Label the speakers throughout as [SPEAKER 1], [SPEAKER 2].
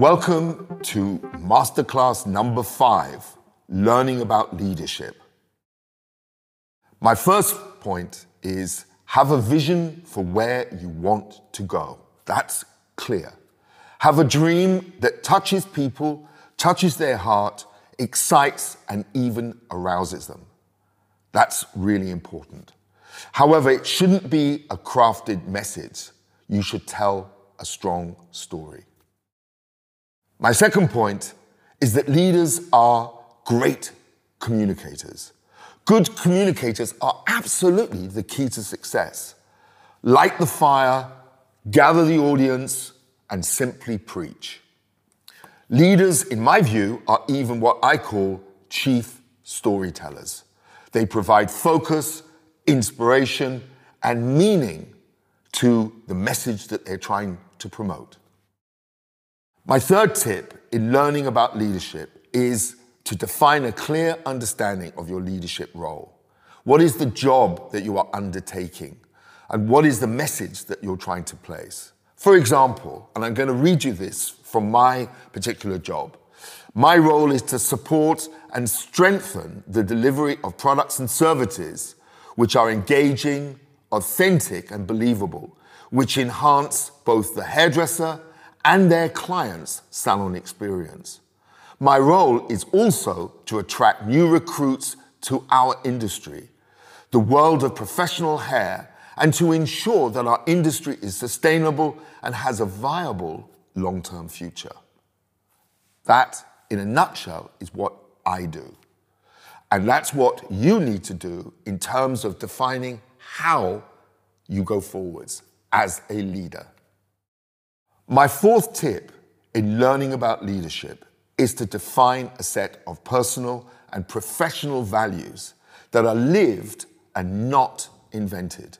[SPEAKER 1] Welcome to Masterclass number five Learning about Leadership. My first point is have a vision for where you want to go. That's clear. Have a dream that touches people, touches their heart, excites, and even arouses them. That's really important. However, it shouldn't be a crafted message. You should tell a strong story. My second point is that leaders are great communicators. Good communicators are absolutely the key to success. Light the fire, gather the audience, and simply preach. Leaders, in my view, are even what I call chief storytellers. They provide focus, inspiration, and meaning to the message that they're trying to promote. My third tip in learning about leadership is to define a clear understanding of your leadership role. What is the job that you are undertaking? And what is the message that you're trying to place? For example, and I'm going to read you this from my particular job. My role is to support and strengthen the delivery of products and services which are engaging, authentic, and believable, which enhance both the hairdresser and their clients' salon experience. My role is also to attract new recruits to our industry, the world of professional hair, and to ensure that our industry is sustainable and has a viable long term future. That, in a nutshell, is what I do. And that's what you need to do in terms of defining how you go forwards as a leader. My fourth tip in learning about leadership is to define a set of personal and professional values that are lived and not invented.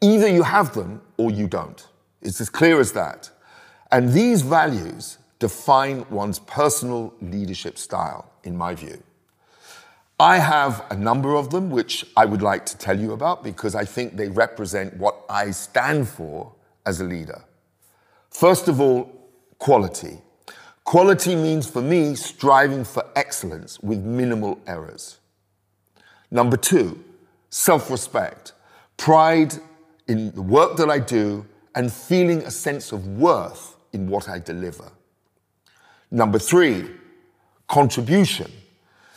[SPEAKER 1] Either you have them or you don't. It's as clear as that. And these values define one's personal leadership style, in my view. I have a number of them which I would like to tell you about because I think they represent what I stand for as a leader. First of all, quality. Quality means for me striving for excellence with minimal errors. Number two, self respect. Pride in the work that I do and feeling a sense of worth in what I deliver. Number three, contribution.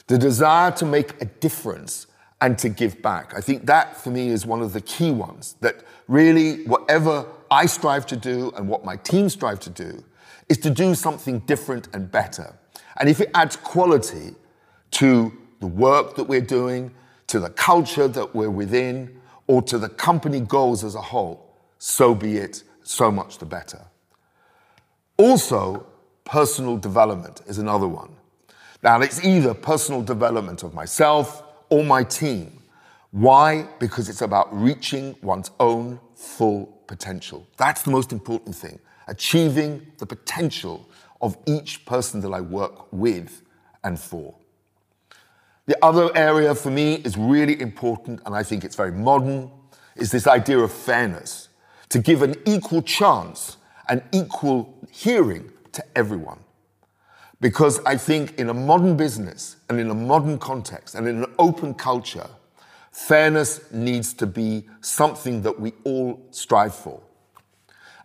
[SPEAKER 1] The desire to make a difference and to give back. I think that for me is one of the key ones that really, whatever I strive to do and what my team strive to do is to do something different and better. And if it adds quality to the work that we're doing, to the culture that we're within, or to the company goals as a whole, so be it, so much the better. Also, personal development is another one. Now, it's either personal development of myself or my team. Why? Because it's about reaching one's own full potential. That's the most important thing. Achieving the potential of each person that I work with and for. The other area for me is really important, and I think it's very modern, is this idea of fairness. To give an equal chance, an equal hearing to everyone. Because I think in a modern business and in a modern context and in an open culture, fairness needs to be something that we all strive for.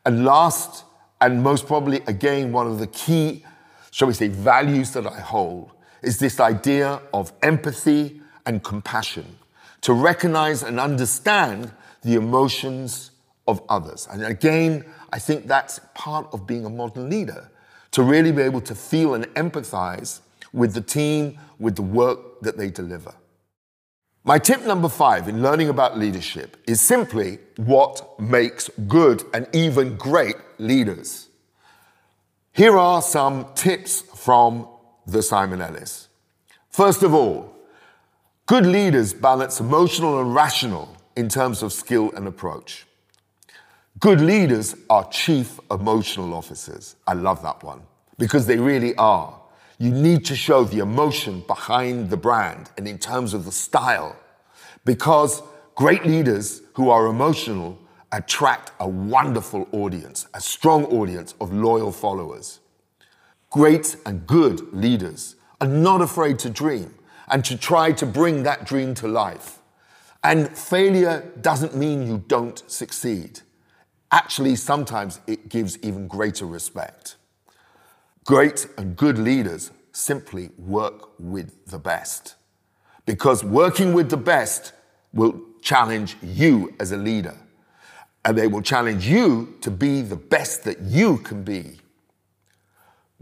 [SPEAKER 1] And last, and most probably again, one of the key, shall we say, values that I hold is this idea of empathy and compassion, to recognize and understand the emotions of others. And again, I think that's part of being a modern leader to really be able to feel and empathize with the team, with the work that they deliver. My tip number five in learning about leadership is simply what makes good and even great leaders. Here are some tips from the Simon Ellis. First of all, good leaders balance emotional and rational in terms of skill and approach. Good leaders are chief emotional officers. I love that one because they really are. You need to show the emotion behind the brand and in terms of the style because great leaders who are emotional attract a wonderful audience, a strong audience of loyal followers. Great and good leaders are not afraid to dream and to try to bring that dream to life. And failure doesn't mean you don't succeed. Actually, sometimes it gives even greater respect. Great and good leaders simply work with the best. Because working with the best will challenge you as a leader. And they will challenge you to be the best that you can be.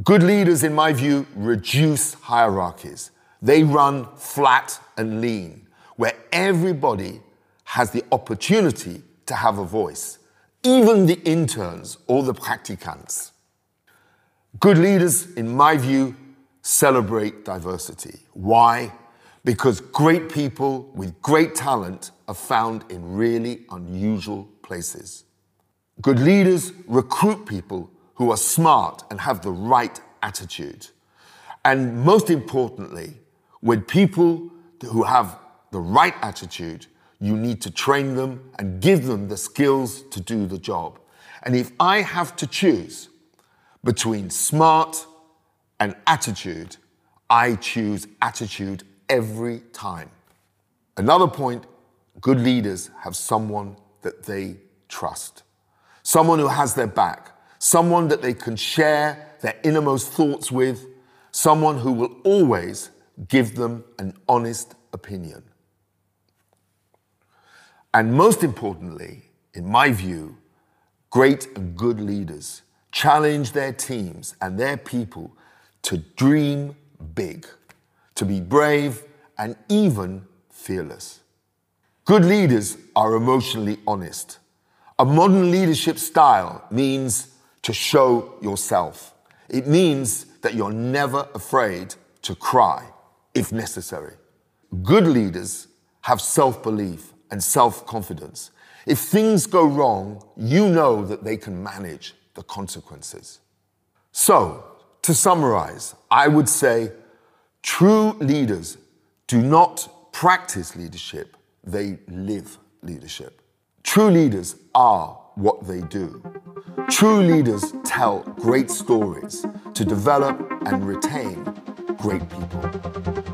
[SPEAKER 1] Good leaders, in my view, reduce hierarchies. They run flat and lean, where everybody has the opportunity to have a voice, even the interns or the practicants. Good leaders, in my view, celebrate diversity. Why? Because great people with great talent are found in really unusual places. Good leaders recruit people who are smart and have the right attitude. And most importantly, with people who have the right attitude, you need to train them and give them the skills to do the job. And if I have to choose between smart and attitude, I choose attitude every time. Another point good leaders have someone that they trust, someone who has their back, someone that they can share their innermost thoughts with, someone who will always give them an honest opinion. And most importantly, in my view, great and good leaders challenge their teams and their people to dream big, to be brave and even fearless. Good leaders are emotionally honest. A modern leadership style means to show yourself. It means that you're never afraid to cry if necessary. Good leaders have self belief and self confidence. If things go wrong, you know that they can manage the consequences. So, to summarize, I would say true leaders do not practice leadership, they live leadership. True leaders are what they do. True leaders tell great stories to develop and retain great people.